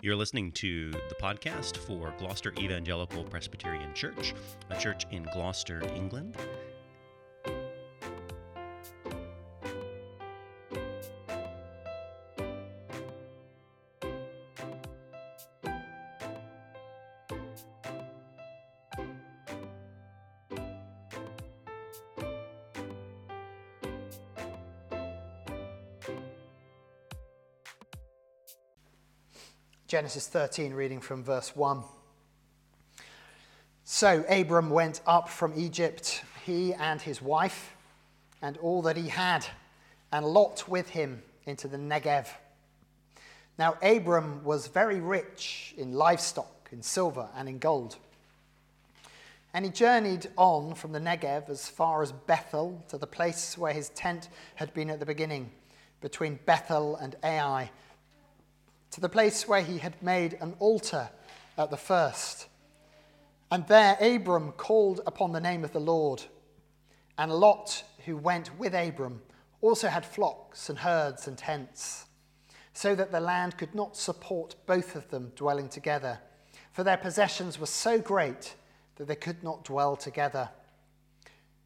You're listening to the podcast for Gloucester Evangelical Presbyterian Church, a church in Gloucester, England. Genesis 13, reading from verse 1. So Abram went up from Egypt, he and his wife, and all that he had, and Lot with him into the Negev. Now Abram was very rich in livestock, in silver, and in gold. And he journeyed on from the Negev as far as Bethel to the place where his tent had been at the beginning, between Bethel and Ai to the place where he had made an altar at the first. And there Abram called upon the name of the Lord. And Lot, who went with Abram, also had flocks and herds and tents, so that the land could not support both of them dwelling together, for their possessions were so great that they could not dwell together.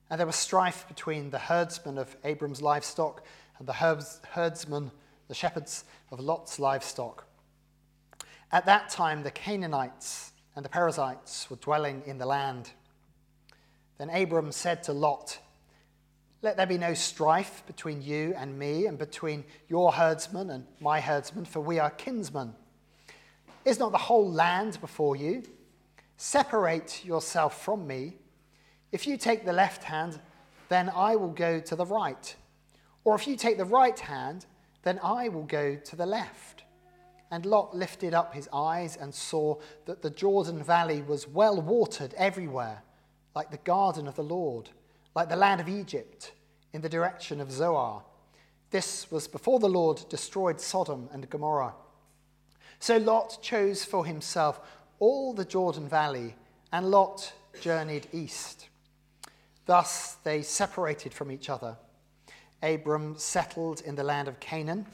And there was strife between the herdsmen of Abram's livestock and the herdsmen the shepherds of Lot's livestock. At that time, the Canaanites and the Perizzites were dwelling in the land. Then Abram said to Lot, Let there be no strife between you and me, and between your herdsmen and my herdsmen, for we are kinsmen. Is not the whole land before you? Separate yourself from me. If you take the left hand, then I will go to the right. Or if you take the right hand, then I will go to the left. And Lot lifted up his eyes and saw that the Jordan Valley was well watered everywhere, like the garden of the Lord, like the land of Egypt, in the direction of Zoar. This was before the Lord destroyed Sodom and Gomorrah. So Lot chose for himself all the Jordan Valley, and Lot journeyed east. Thus they separated from each other. Abram settled in the land of Canaan,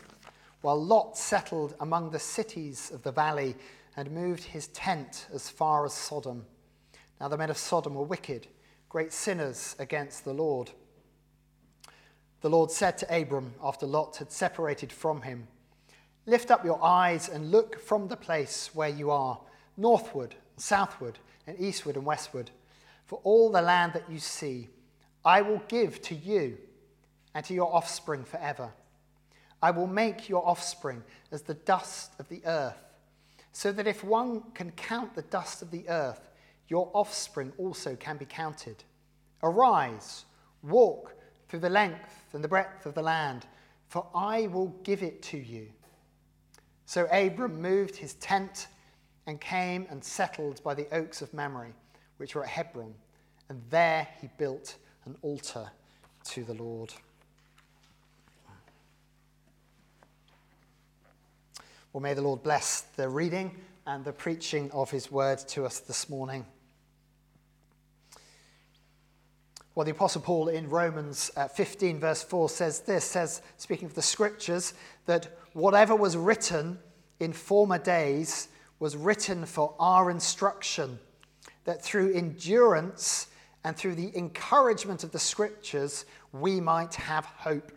while Lot settled among the cities of the valley and moved his tent as far as Sodom. Now the men of Sodom were wicked, great sinners against the Lord. The Lord said to Abram after Lot had separated from him, Lift up your eyes and look from the place where you are, northward, southward, and eastward and westward. For all the land that you see, I will give to you and to your offspring forever. I will make your offspring as the dust of the earth, so that if one can count the dust of the earth, your offspring also can be counted. Arise, walk through the length and the breadth of the land, for I will give it to you. So Abram moved his tent and came and settled by the oaks of Mamre, which were at Hebron, and there he built an altar to the Lord. Well, may the Lord bless the reading and the preaching of his word to us this morning. Well, the Apostle Paul in Romans uh, 15, verse 4 says this says, speaking of the scriptures, that whatever was written in former days was written for our instruction, that through endurance and through the encouragement of the scriptures, we might have hope.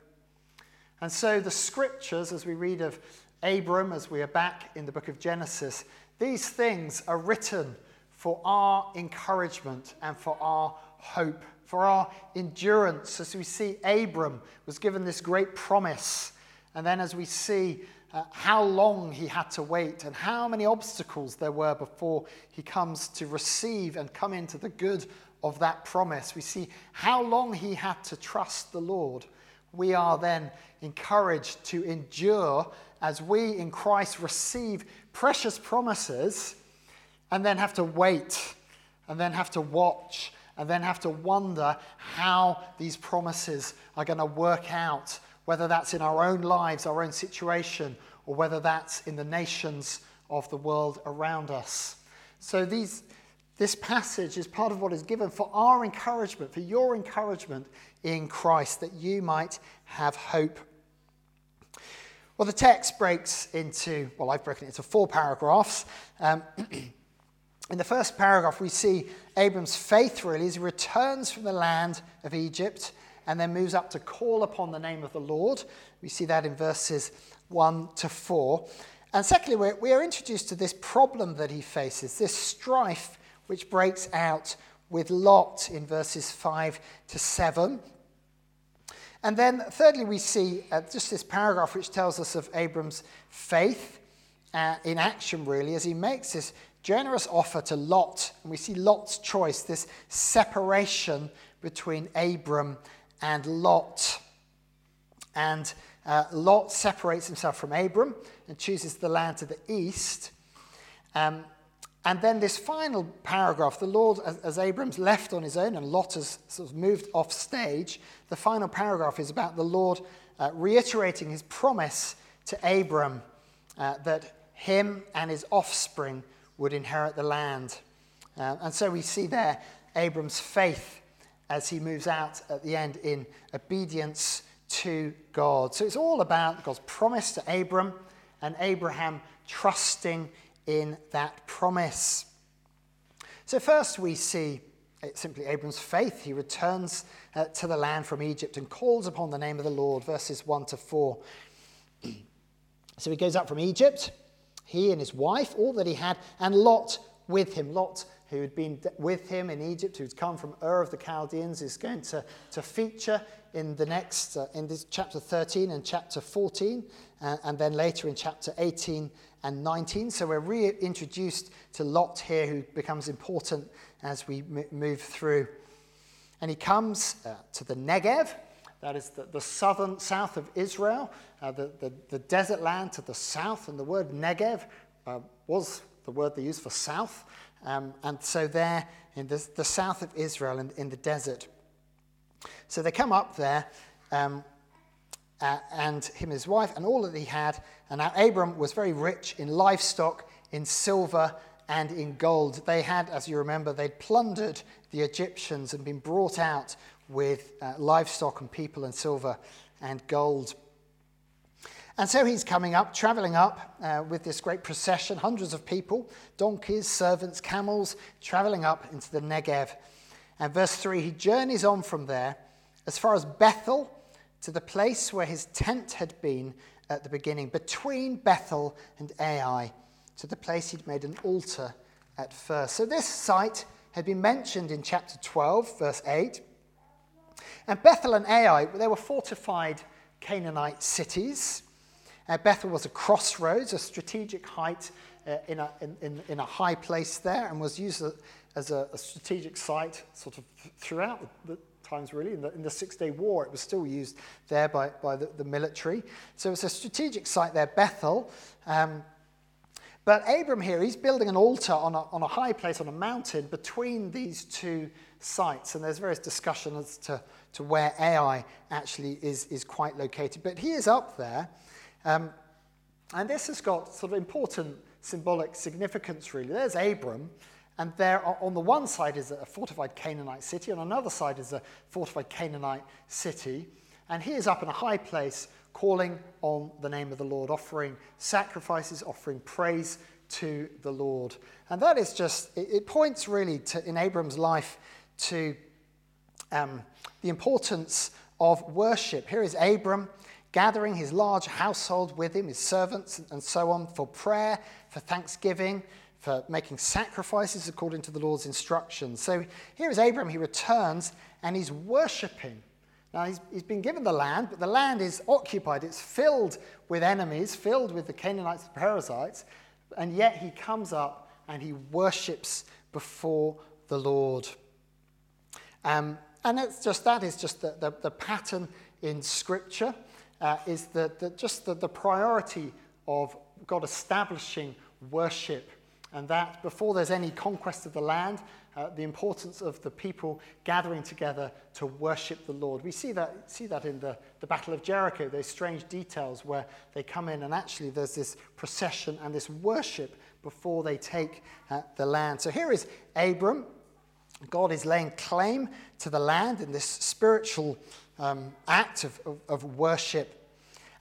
And so the scriptures, as we read of Abram, as we are back in the book of Genesis, these things are written for our encouragement and for our hope, for our endurance. As we see, Abram was given this great promise. And then as we see uh, how long he had to wait and how many obstacles there were before he comes to receive and come into the good of that promise, we see how long he had to trust the Lord. We are then encouraged to endure as we in Christ receive precious promises and then have to wait and then have to watch and then have to wonder how these promises are going to work out, whether that's in our own lives, our own situation, or whether that's in the nations of the world around us. So these, this passage is part of what is given for our encouragement, for your encouragement in Christ, that you might have hope Well, the text breaks into, well, I've broken it into four paragraphs. Um, in the first paragraph, we see Abram's faith really as he returns from the land of Egypt and then moves up to call upon the name of the Lord. We see that in verses 1 to 4. And secondly, we're, we are introduced to this problem that he faces, this strife which breaks out with Lot in verses 5 to 7. And then, thirdly, we see uh, just this paragraph which tells us of Abram's faith uh, in action, really, as he makes this generous offer to Lot. And we see Lot's choice, this separation between Abram and Lot. And uh, Lot separates himself from Abram and chooses the land to the east. Um, and then this final paragraph, the Lord, as, as, Abram's left on his own and Lot has sort of moved off stage, the final paragraph is about the Lord uh, reiterating his promise to Abram uh, that him and his offspring would inherit the land. Uh, and so we see there Abram's faith as he moves out at the end in obedience to God. So it's all about God's promise to Abram and Abraham trusting in that promise. So, first we see simply Abram's faith. He returns uh, to the land from Egypt and calls upon the name of the Lord, verses 1 to 4. so he goes up from Egypt, he and his wife, all that he had, and Lot with him. Lot, who had been with him in Egypt, who's come from Ur of the Chaldeans, is going to, to feature in the next, uh, in this chapter 13 and chapter 14, uh, and then later in chapter 18 and 19. So we're reintroduced to Lot here, who becomes important as we m- move through. And he comes uh, to the Negev, that is the, the southern south of Israel, uh, the, the, the, desert land to the south. And the word Negev uh, was the word they used for south. Um, and so there in the, the south of Israel, in, in the desert. So they come up there. Um, uh, and him and his wife, and all that he had. And now Abram was very rich in livestock, in silver, and in gold. They had, as you remember, they'd plundered the Egyptians and been brought out with uh, livestock and people and silver and gold. And so he's coming up, traveling up uh, with this great procession, hundreds of people, donkeys, servants, camels, traveling up into the Negev. And verse 3 he journeys on from there as far as Bethel to the place where his tent had been at the beginning, between Bethel and Ai, to the place he'd made an altar at first. So this site had been mentioned in chapter 12, verse 8. And Bethel and Ai, they were fortified Canaanite cities. Uh, Bethel was a crossroads, a strategic height uh, in, a, in, in, a high place there, and was used as a, a strategic site sort of throughout the, times, really. In the, in the Six Day War, it was still used there by, by the, the military. So it's a strategic site there, Bethel. Um, but Abram here, he's building an altar on a, on a high place, on a mountain, between these two sites. And there's various discussion as to, to where Ai actually is, is quite located. But he is up there. Um, and this has got sort of important symbolic significance, really. There's Abram, and there, on the one side is a fortified Canaanite city, and on another side is a fortified Canaanite city. And he is up in a high place calling on the name of the Lord, offering sacrifices, offering praise to the Lord. And that is just, it, it points really to, in Abram's life to um, the importance of worship. Here is Abram gathering his large household with him, his servants and so on, for prayer, for thanksgiving, for making sacrifices according to the Lord's instructions. So here is Abram, he returns and he's worshipping. Now, he's, he's been given the land, but the land is occupied. It's filled with enemies, filled with the Canaanites and Perizzites, and yet he comes up and he worships before the Lord. Um, and it's just that is just the, the, the pattern in Scripture, uh, is the, just the, the priority of God establishing worship and that before there's any conquest of the land, uh, the importance of the people gathering together to worship the Lord. We see that, see that in the, the Battle of Jericho, those strange details where they come in and actually there's this procession and this worship before they take uh, the land. So here is Abram. God is laying claim to the land in this spiritual um, act of, of, of worship.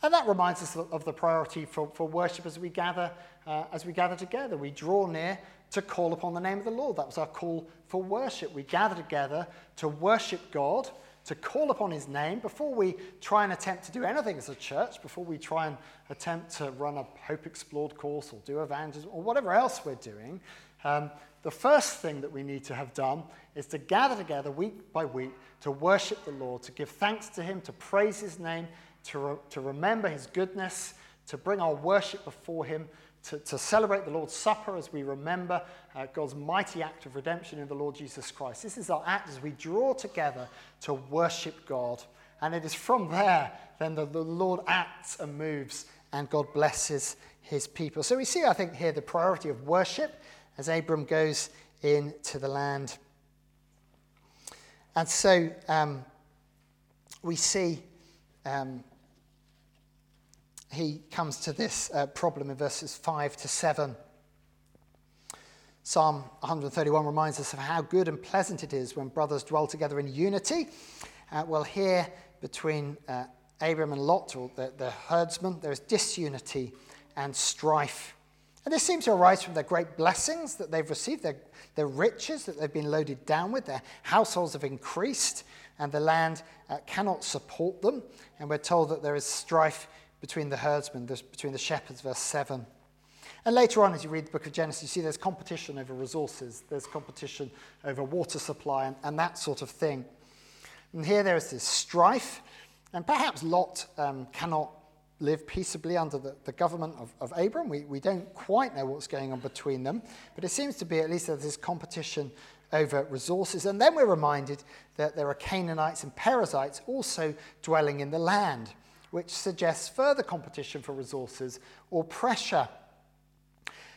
And that reminds us of the priority for, for worship as we gather uh, as we gather together. We draw near to call upon the name of the Lord. That was our call for worship. We gather together to worship God, to call upon his name before we try and attempt to do anything as a church, before we try and attempt to run a Hope Explored course or do evangelism or whatever else we're doing. Um, the first thing that we need to have done is to gather together week by week to worship the Lord, to give thanks to him, to praise his name, to, re- to remember his goodness, to bring our worship before him, to, to celebrate the Lord's Supper as we remember uh, God's mighty act of redemption in the Lord Jesus Christ. This is our act as we draw together to worship God. And it is from there then that the Lord acts and moves and God blesses his people. So we see, I think, here the priority of worship as Abram goes into the land. And so um, we see um, he comes to this uh, problem in verses 5 to 7. Psalm 131 reminds us of how good and pleasant it is when brothers dwell together in unity. Uh, well, here between uh, Abram and Lot, or the, the herdsman, there is disunity and strife. And this seems to arise from their great blessings that they've received, their, their riches that they've been loaded down with, their households have increased, and the land uh, cannot support them. And we're told that there is strife between the herdsmen, between the shepherds, verse 7. And later on, as you read the book of Genesis, you see there's competition over resources, there's competition over water supply, and, and that sort of thing. And here there is this strife, and perhaps Lot um, cannot live peaceably under the, the government of, of Abram. We, we don't quite know what's going on between them, but it seems to be at least there's competition over resources. And then we're reminded that there are Canaanites and Perizzites also dwelling in the land which suggests further competition for resources or pressure.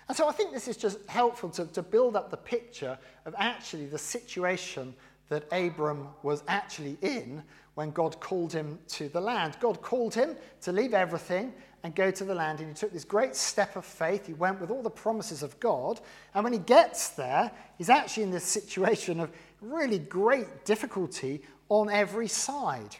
And so I think this is just helpful to, to build up the picture of actually the situation that Abram was actually in when God called him to the land. God called him to leave everything and go to the land, and he took this great step of faith. He went with all the promises of God, and when he gets there, he's actually in this situation of really great difficulty on every side.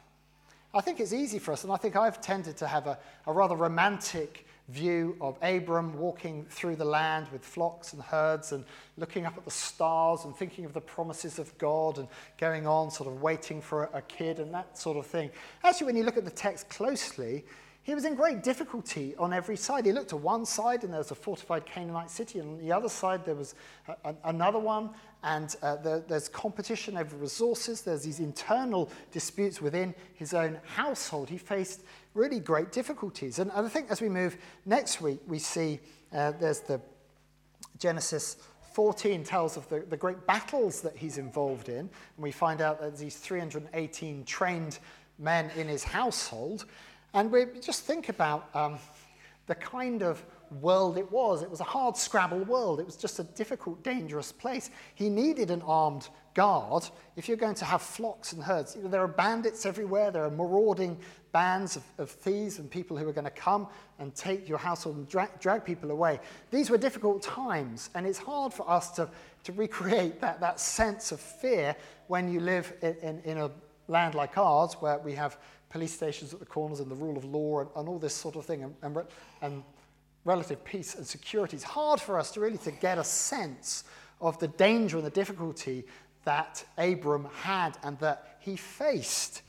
I think it's easy for us, and I think I've tended to have a, a rather romantic view of Abram walking through the land with flocks and herds and looking up at the stars and thinking of the promises of God and going on, sort of waiting for a, a kid and that sort of thing. Actually, when you look at the text closely, he was in great difficulty on every side. He looked to one side and there was a fortified Canaanite city, and on the other side there was a, a, another one, and uh, there, there's competition over resources. There's these internal disputes within his own household. He faced really great difficulties. And, and I think as we move next week, we see uh, there's the Genesis 14 tells of the, the great battles that he's involved in. And we find out that these 318 trained men in his household. And we just think about um, the kind of world it was. It was a hard scrabble world. It was just a difficult, dangerous place. He needed an armed guard if you're going to have flocks and herds. You know, there are bandits everywhere. There are marauding bands of, of thieves and people who are going to come and take your household and drag, drag people away. These were difficult times, and it's hard for us to, to recreate that, that sense of fear when you live in, in, in a land like ours where we have police stations at the corners and the rule of law and, and all this sort of thing and, and, and relative peace and security. It's hard for us to really to get a sense of the danger and the difficulty that Abram had and that he faced.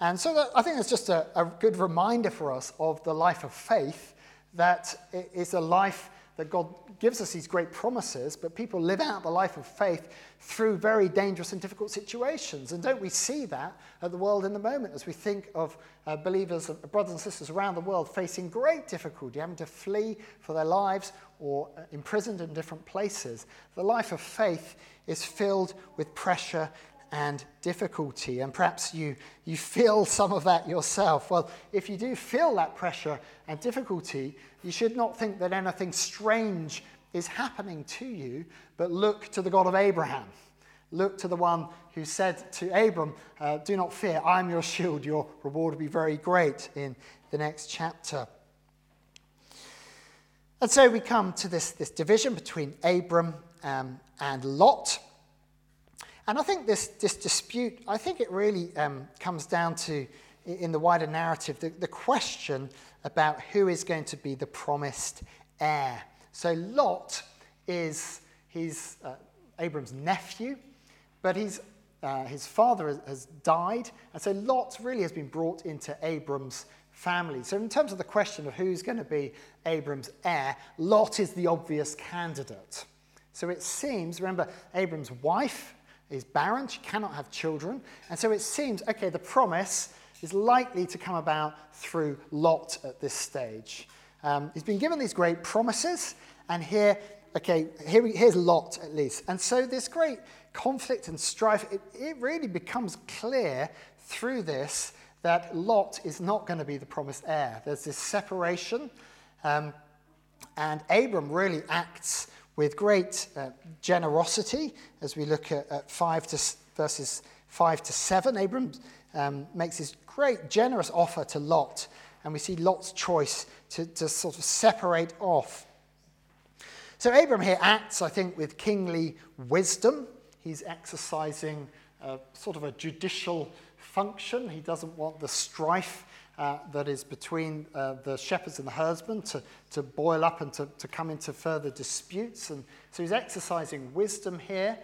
And so that, I think it's just a, a good reminder for us of the life of faith that it is a life that God gives us these great promises, but people live out the life of faith through very dangerous and difficult situations. And don't we see that at the world in the moment as we think of uh, believers, uh, brothers and sisters around the world facing great difficulty, having to flee for their lives or uh, imprisoned in different places? The life of faith is filled with pressure and difficulty. And perhaps you, you feel some of that yourself. Well, if you do feel that pressure and difficulty, you should not think that anything strange is happening to you, but look to the God of Abraham. Look to the one who said to Abram, uh, Do not fear, I'm your shield, your reward will be very great in the next chapter. And so we come to this, this division between Abram um, and Lot. And I think this, this dispute, I think it really um, comes down to in the wider narrative, the, the question about who is going to be the promised heir. So Lot is he's uh, Abram's nephew, but he's, uh, his father has, has died, and so Lot really has been brought into Abram's family. So, in terms of the question of who's going to be Abram's heir, Lot is the obvious candidate. So, it seems, remember, Abram's wife is barren, she cannot have children, and so it seems, okay, the promise is likely to come about through Lot at this stage. Um, he's been given these great promises, and here, okay, here we, here's Lot at least. And so, this great conflict and strife, it, it really becomes clear through this that Lot is not going to be the promised heir. There's this separation, um, and Abram really acts with great uh, generosity as we look at, at five to, verses 5 to 7. Abram um, makes this great generous offer to Lot, and we see Lot's choice to, to sort of separate off. So Abram here acts, I think, with kingly wisdom. He's exercising a, sort of a judicial function. He doesn't want the strife uh, that is between uh, the shepherds and the herdsmen to, to boil up and to, to come into further disputes. And so he's exercising wisdom here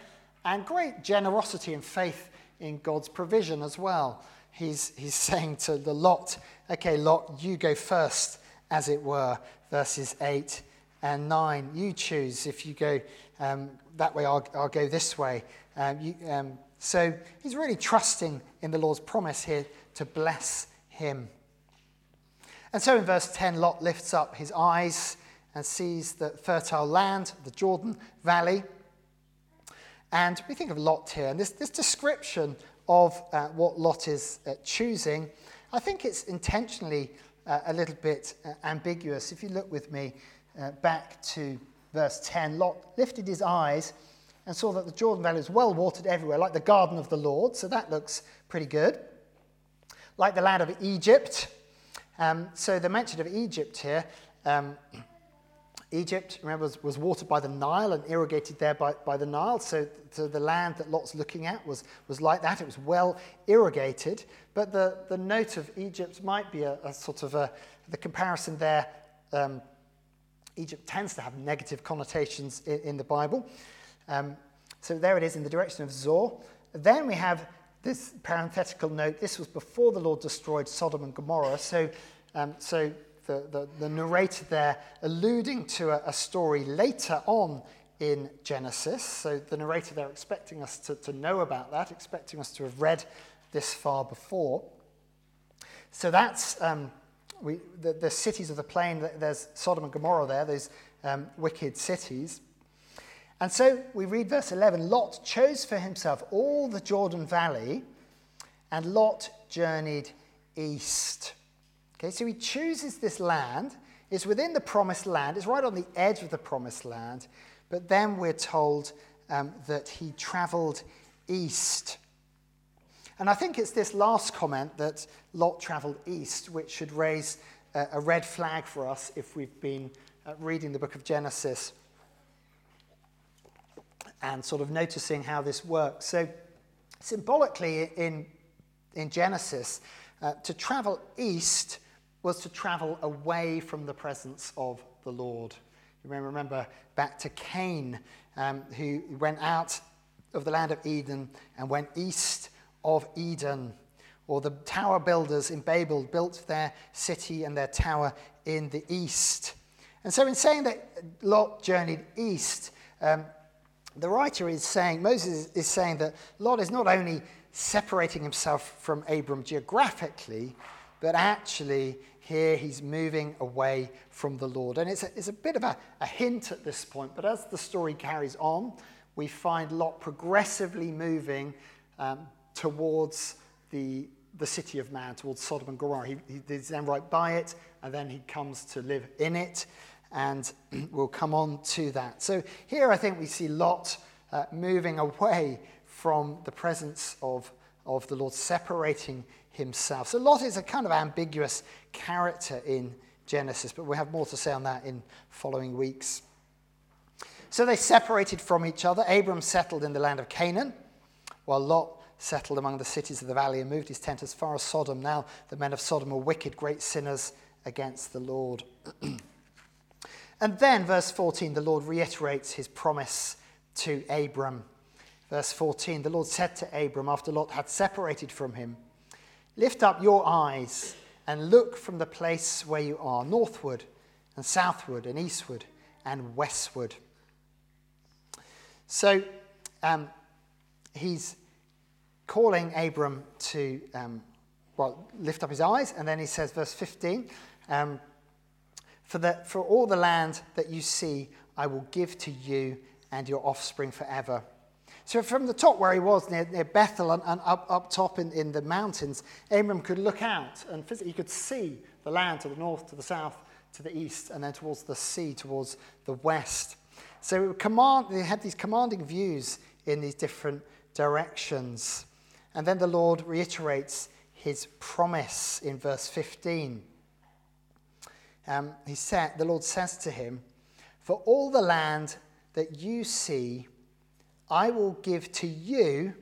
and great generosity and faith in God's provision as well. He's, he's saying to the Lot, okay, Lot, you go first, as it were, verses 8 and 9. You choose if you go um, that way, I'll, I'll go this way. Um, you, um, so he's really trusting in the Lord's promise here to bless him. And so in verse 10, Lot lifts up his eyes and sees the fertile land, the Jordan Valley. And we think of Lot here, and this, this description of uh, what Lot is uh, choosing, I think it's intentionally uh, a little bit uh, ambiguous. If you look with me uh, back to verse 10, Lot lifted his eyes and saw that the Jordan Valley was well watered everywhere, like the garden of the Lord. So that looks pretty good. Like the land of Egypt. Um, so the mention of Egypt here. Um, Egypt, remember, was, was, watered by the Nile and irrigated there by, by the Nile. So, so, the land that Lot's looking at was, was like that. It was well irrigated. But the, the note of Egypt might be a, a sort of a, the comparison there. Um, Egypt tends to have negative connotations in, in the Bible. Um, so there it is in the direction of Zoar. Then we have this parenthetical note. This was before the Lord destroyed Sodom and Gomorrah. So, um, so the, the, the, narrator there alluding to a, a, story later on in Genesis. So the narrator there expecting us to, to know about that, expecting us to have read this far before. So that's um, we, the, the, cities of the plain. There's Sodom and Gomorrah there, those um, wicked cities. And so we read verse 11 Lot chose for himself all the Jordan Valley, and Lot journeyed east. Okay, so he chooses this land. It's within the promised land, it's right on the edge of the promised land. But then we're told um, that he traveled east. And I think it's this last comment that Lot traveled east, which should raise a, red flag for us if we've been uh, reading the book of Genesis and sort of noticing how this works. So, symbolically in, in Genesis, uh, to travel east was to travel away from the presence of the Lord. You may remember back to Cain, um, who went out of the land of Eden and went east of Eden. Or the tower builders in Babel built their city and their tower in the east. And so, in saying that Lot journeyed east, um, the writer is saying, Moses is saying that Lot is not only separating himself from Abram geographically, but actually here he's moving away from the Lord. And it's a, it's a bit of a, a hint at this point, but as the story carries on, we find Lot progressively moving um, towards the, the city of man, towards Sodom and Gomorrah. He, he's then right by it, and then he comes to live in it and we'll come on to that. So here I think we see Lot uh, moving away from the presence of, of the Lord, separating himself. So Lot is a kind of ambiguous character in Genesis, but we have more to say on that in following weeks. So they separated from each other. Abram settled in the land of Canaan, while Lot settled among the cities of the valley and moved his tent as far as Sodom. Now the men of Sodom were wicked, great sinners against the Lord. and then, verse 14, the Lord reiterates his promise to Abram. Verse 14, the Lord said to Abram after Lot had separated from him, Lift up your eyes and look from the place where you are, northward and southward and eastward and westward. So um, he's calling Abram to, um, well, lift up his eyes, and then he says, verse 15, um, for, the, for all the land that you see, I will give to you and your offspring forever. So from the top where he was, near, near Bethel and, and, up, up top in, in the mountains, Abram could look out and physically he could see the land to the north, to the south, to the east, and then towards the sea, towards the west. So command, they had these commanding views in these different directions. And then the Lord reiterates his promise in verse 15. Um, he said, the Lord says to him, For all the land that you see, I will give to you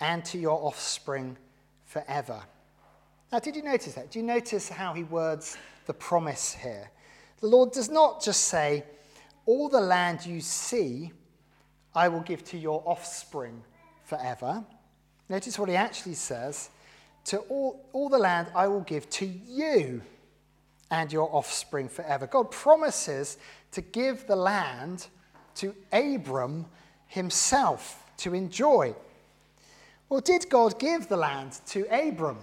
and to your offspring forever. Now, did you notice that? Do you notice how he words the promise here? The Lord does not just say, All the land you see, I will give to your offspring forever. Notice what he actually says To all, all the land I will give to you and your offspring forever. God promises to give the land to Abram himself to enjoy. Well, did God give the land to Abram?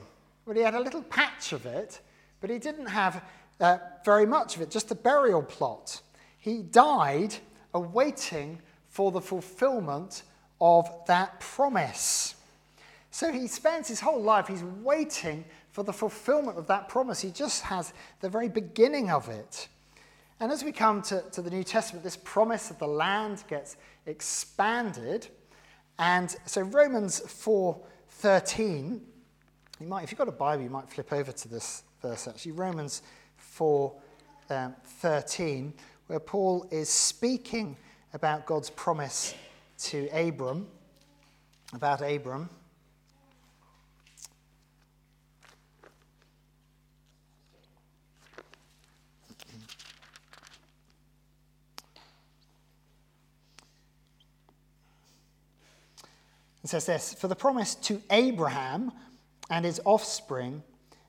Well, he had a little patch of it, but he didn't have uh, very much of it, just a burial plot. He died awaiting for the fulfillment of that promise. So he spends his whole life, he's waiting for the fulfillment of that promise. He just has the very beginning of it. And as we come to, to the New Testament, this promise of the land gets expanded. And so Romans 4:13, you might, if you've got a Bible, you might flip over to this verse actually. Romans 4:13, um, where Paul is speaking about God's promise to Abram, about Abram. It says this For the promise to Abraham and his offspring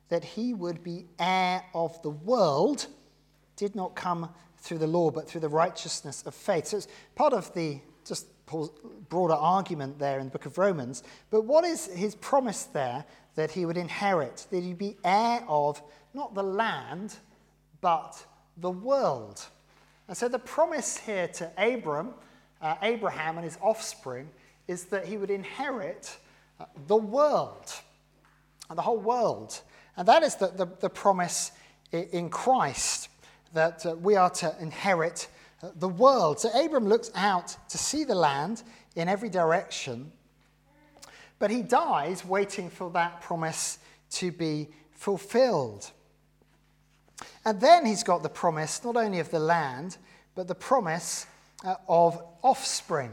that he would be heir of the world did not come through the law, but through the righteousness of faith. So it's part of the just broader argument there in the book of Romans. But what is his promise there that he would inherit? That he'd be heir of not the land, but the world. And so the promise here to Abram, uh, Abraham and his offspring is that he would inherit uh, the world, the whole world. And that is the, the, the promise in Christ, that uh, we are to inherit uh, the world. So Abram looks out to see the land in every direction, but he dies waiting for that promise to be fulfilled. And then he's got the promise not only of the land, but the promise uh, of offspring.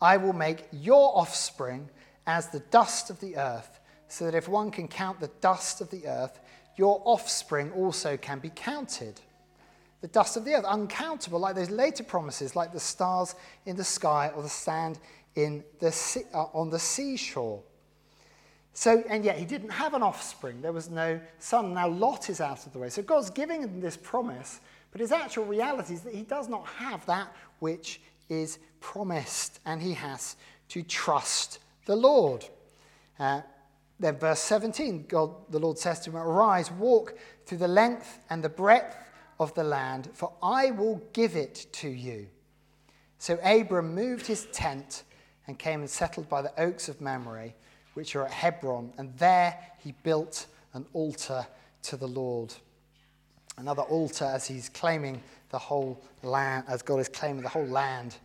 I will make your offspring as the dust of the earth, so that if one can count the dust of the earth, your offspring also can be counted. The dust of the earth, uncountable, like those later promises, like the stars in the sky or the sand in the sea, uh, on the seashore. So, and yet he didn't have an offspring. There was no son. Now Lot is out of the way. So God's giving him this promise, but his actual reality is that he does not have that which is promised, and he has to trust the Lord. Uh, then, verse 17, God, the Lord says to him, Arise, walk through the length and the breadth of the land, for I will give it to you. So Abram moved his tent and came and settled by the oaks of Mamre, which are at Hebron, and there he built an altar to the Lord. Another altar as he's claiming the whole land, as God is claiming the whole land.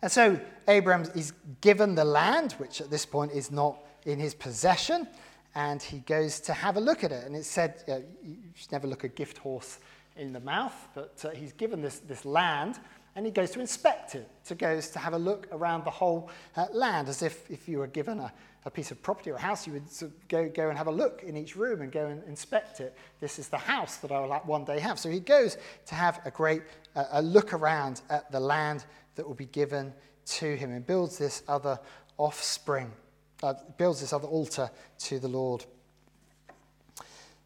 And so Abraham is given the land, which at this point is not in his possession, and he goes to have a look at it. And it said, uh, you should never look a gift horse in the mouth, but uh, he's given this, this land, and he goes to inspect it, to goes to have a look around the whole uh, land, as if if you were given a, a piece of property or a house, you would sort of go, go and have a look in each room and go and inspect it. This is the house that I will one day have. So he goes to have a great uh, a look around at the land that will be given to him and builds this other offspring, uh, builds this other altar to the Lord.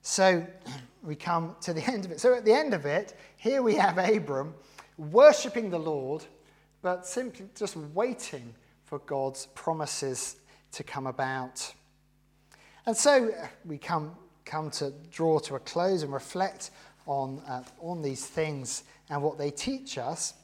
So we come to the end of it. So at the end of it, here we have Abram worshipping the Lord, but simply just waiting for God's promises to come about. And so we come, come to draw to a close and reflect on, uh, on these things and what they teach us.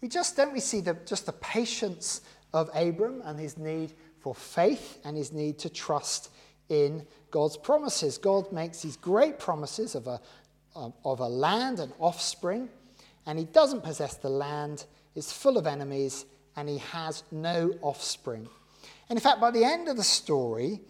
We just don't we see the, just the patience of Abram and his need for faith and his need to trust in God's promises. God makes these great promises of a, of a land and offspring, and he doesn't possess the land, it's full of enemies, and he has no offspring. And in fact, by the end of the story,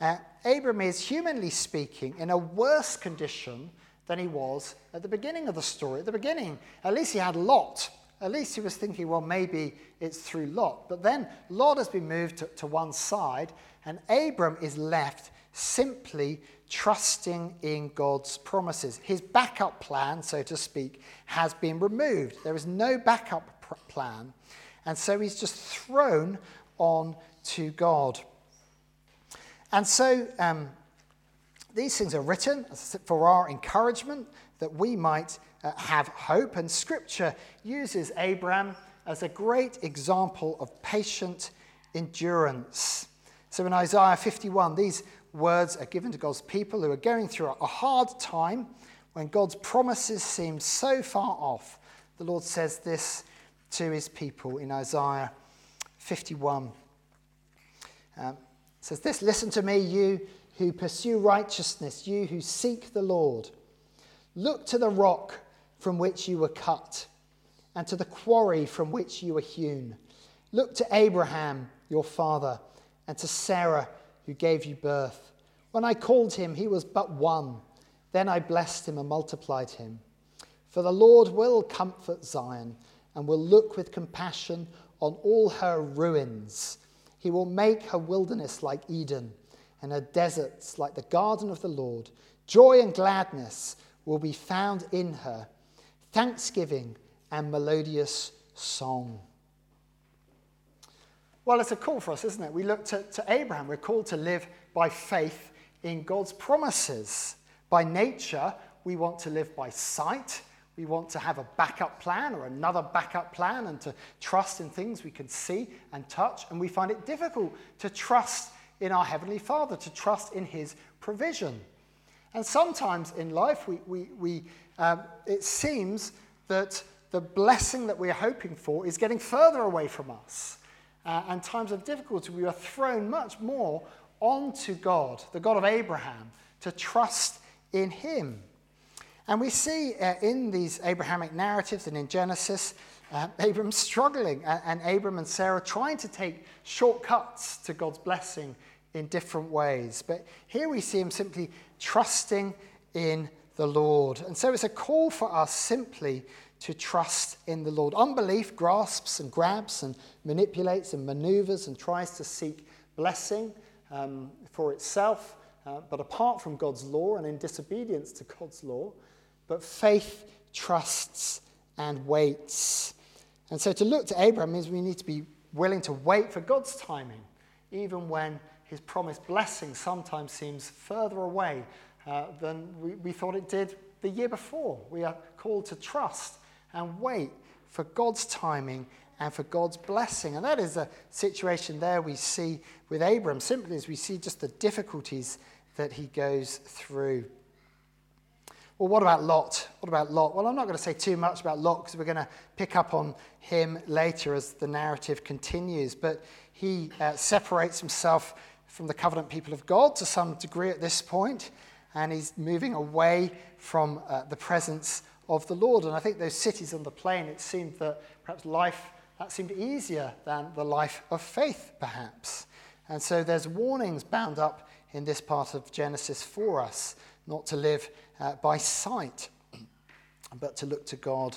uh, Abram is, humanly speaking, in a worse condition than he was at the beginning of the story. At the beginning, at least he had Lot. At least he was thinking, well, maybe it's through Lot. But then Lot has been moved to, to one side, and Abram is left simply trusting in God's promises. His backup plan, so to speak, has been removed. There is no backup pr- plan. And so he's just thrown on to God. And so um, these things are written for our encouragement that we might uh, have hope. And Scripture uses Abraham as a great example of patient endurance. So in Isaiah 51, these words are given to God's people who are going through a hard time when God's promises seem so far off. The Lord says this to his people in Isaiah 51. Um, says this Listen to me, you who pursue righteousness, you who seek the Lord. Look to the rock from which you were cut, and to the quarry from which you were hewn. Look to Abraham, your father, and to Sarah, who gave you birth. When I called him, he was but one. Then I blessed him and multiplied him. For the Lord will comfort Zion and will look with compassion on all her ruins. He will make her wilderness like Eden and her deserts like the garden of the Lord. Joy and gladness will be found in her, thanksgiving and melodious song. Well, it's a call for us, isn't it? We look to, to Abraham. We're called to live by faith in God's promises. By nature, we want to live by sight. We want to have a backup plan or another backup plan and to trust in things we can see and touch. And we find it difficult to trust in our Heavenly Father, to trust in His provision. And sometimes in life, we, we, we, um, it seems that the blessing that we're hoping for is getting further away from us uh, and times of difficulty, we are thrown much more onto God, the God of Abraham, to trust in Him. And we see uh, in these Abrahamic narratives and in Genesis, uh, Abram struggling and, and Abram and Sarah trying to take shortcuts to God's blessing in different ways. But here we see him simply trusting in the Lord. And so it's a call for us simply to trust in the Lord. Unbelief grasps and grabs and manipulates and maneuvers and tries to seek blessing um, for itself, uh, but apart from God's law and in disobedience to God's law. But faith trusts and waits. And so to look to Abraham means we need to be willing to wait for God's timing, even when his promised blessing sometimes seems further away uh, than we, we thought it did the year before. We are called to trust and wait for God's timing and for God's blessing. And that is a situation there we see with Abram, simply as we see just the difficulties that he goes through. Well, what about Lot? What about Lot? Well, I'm not going to say too much about Lot because we're going to pick up on him later as the narrative continues. But he uh, separates himself from the covenant people of God to some degree at this point, and he's moving away from uh, the presence of the Lord. And I think those cities on the plain, it seemed that perhaps life that seemed easier than the life of faith, perhaps. And so there's warnings bound up in this part of Genesis for us not to live uh, by sight, but to look to God.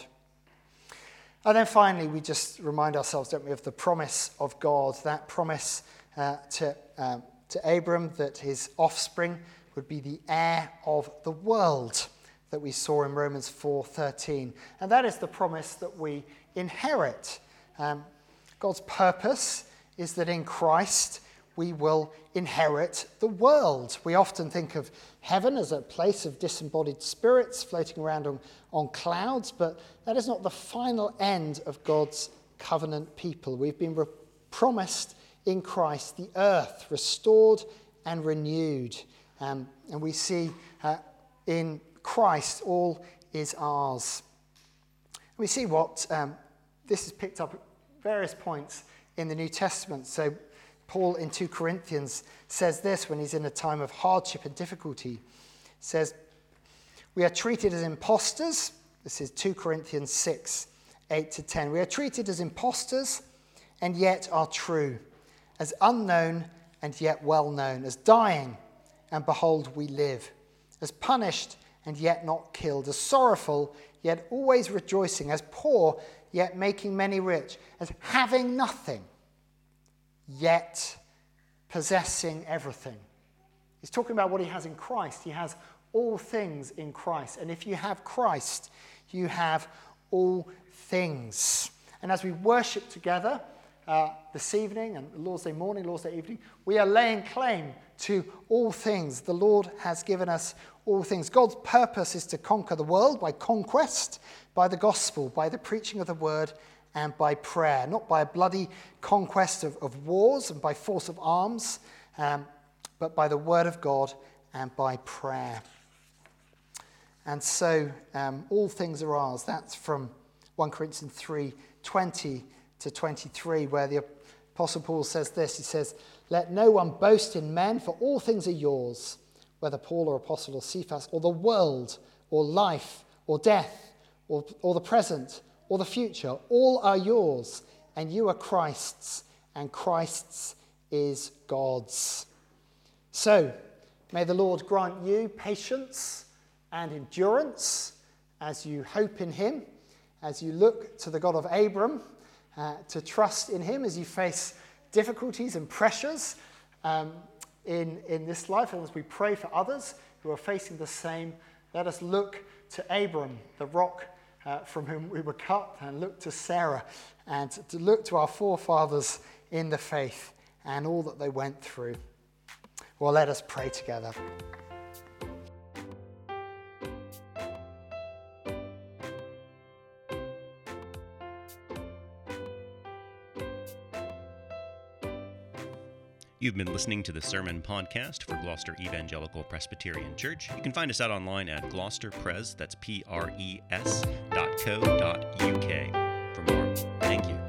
And then finally, we just remind ourselves, don't we, of the promise of God, that promise uh, to, um, to Abram that his offspring would be the heir of the world that we saw in Romans 4:13. And that is the promise that we inherit. Um, God's purpose is that in Christ we will inherit the world. We often think of heaven as a place of disembodied spirits floating around on, on clouds, but that is not the final end of God's covenant people. We've been re- promised in Christ the earth restored and renewed. Um, and we see uh, in Christ all is ours. We see what um, this is picked up at various points in the New Testament. So, Paul in 2 Corinthians says this when he's in a time of hardship and difficulty. says, We are treated as impostors. This is 2 Corinthians 6, 8 to 10. We are treated as impostors and yet are true, as unknown and yet well known, as dying and behold, we live, as punished and yet not killed, as sorrowful yet always rejoicing, as poor yet making many rich, as having nothing yet possessing everything. He's talking about what he has in Christ. He has all things in Christ. And if you have Christ, you have all things. And as we worship together uh, this evening and Lord's Day morning, Lord's Day evening, we are laying claim to all things. The Lord has given us all things. God's purpose is to conquer the world by conquest, by the gospel, by the preaching of the word, and by prayer, not by a bloody conquest of, of wars and by force of arms, um, but by the word of God and by prayer. And so um, all things are ours. That's from 1 Corinthians 3 20 to 23, where the Apostle Paul says this He says, Let no one boast in men, for all things are yours, whether Paul or Apollos or Cephas, or the world, or life, or death, or, or the present or the future. All are yours, and you are Christ's, and Christ's is God's. So, may the Lord grant you patience and endurance as you hope in Him, as you look to the God of Abram, uh, to trust in Him as you face difficulties and pressures um, in, in this life, and as we pray for others who are facing the same. Let us look to Abram, the rock uh, from whom we were cut, and look to Sarah, and to look to our forefathers in the faith and all that they went through. Well, let us pray together. You've been listening to the Sermon Podcast for Gloucester Evangelical Presbyterian Church. You can find us out online at gloucesterpres, that's P-R-E-S, dot co, dot UK. For more, thank you.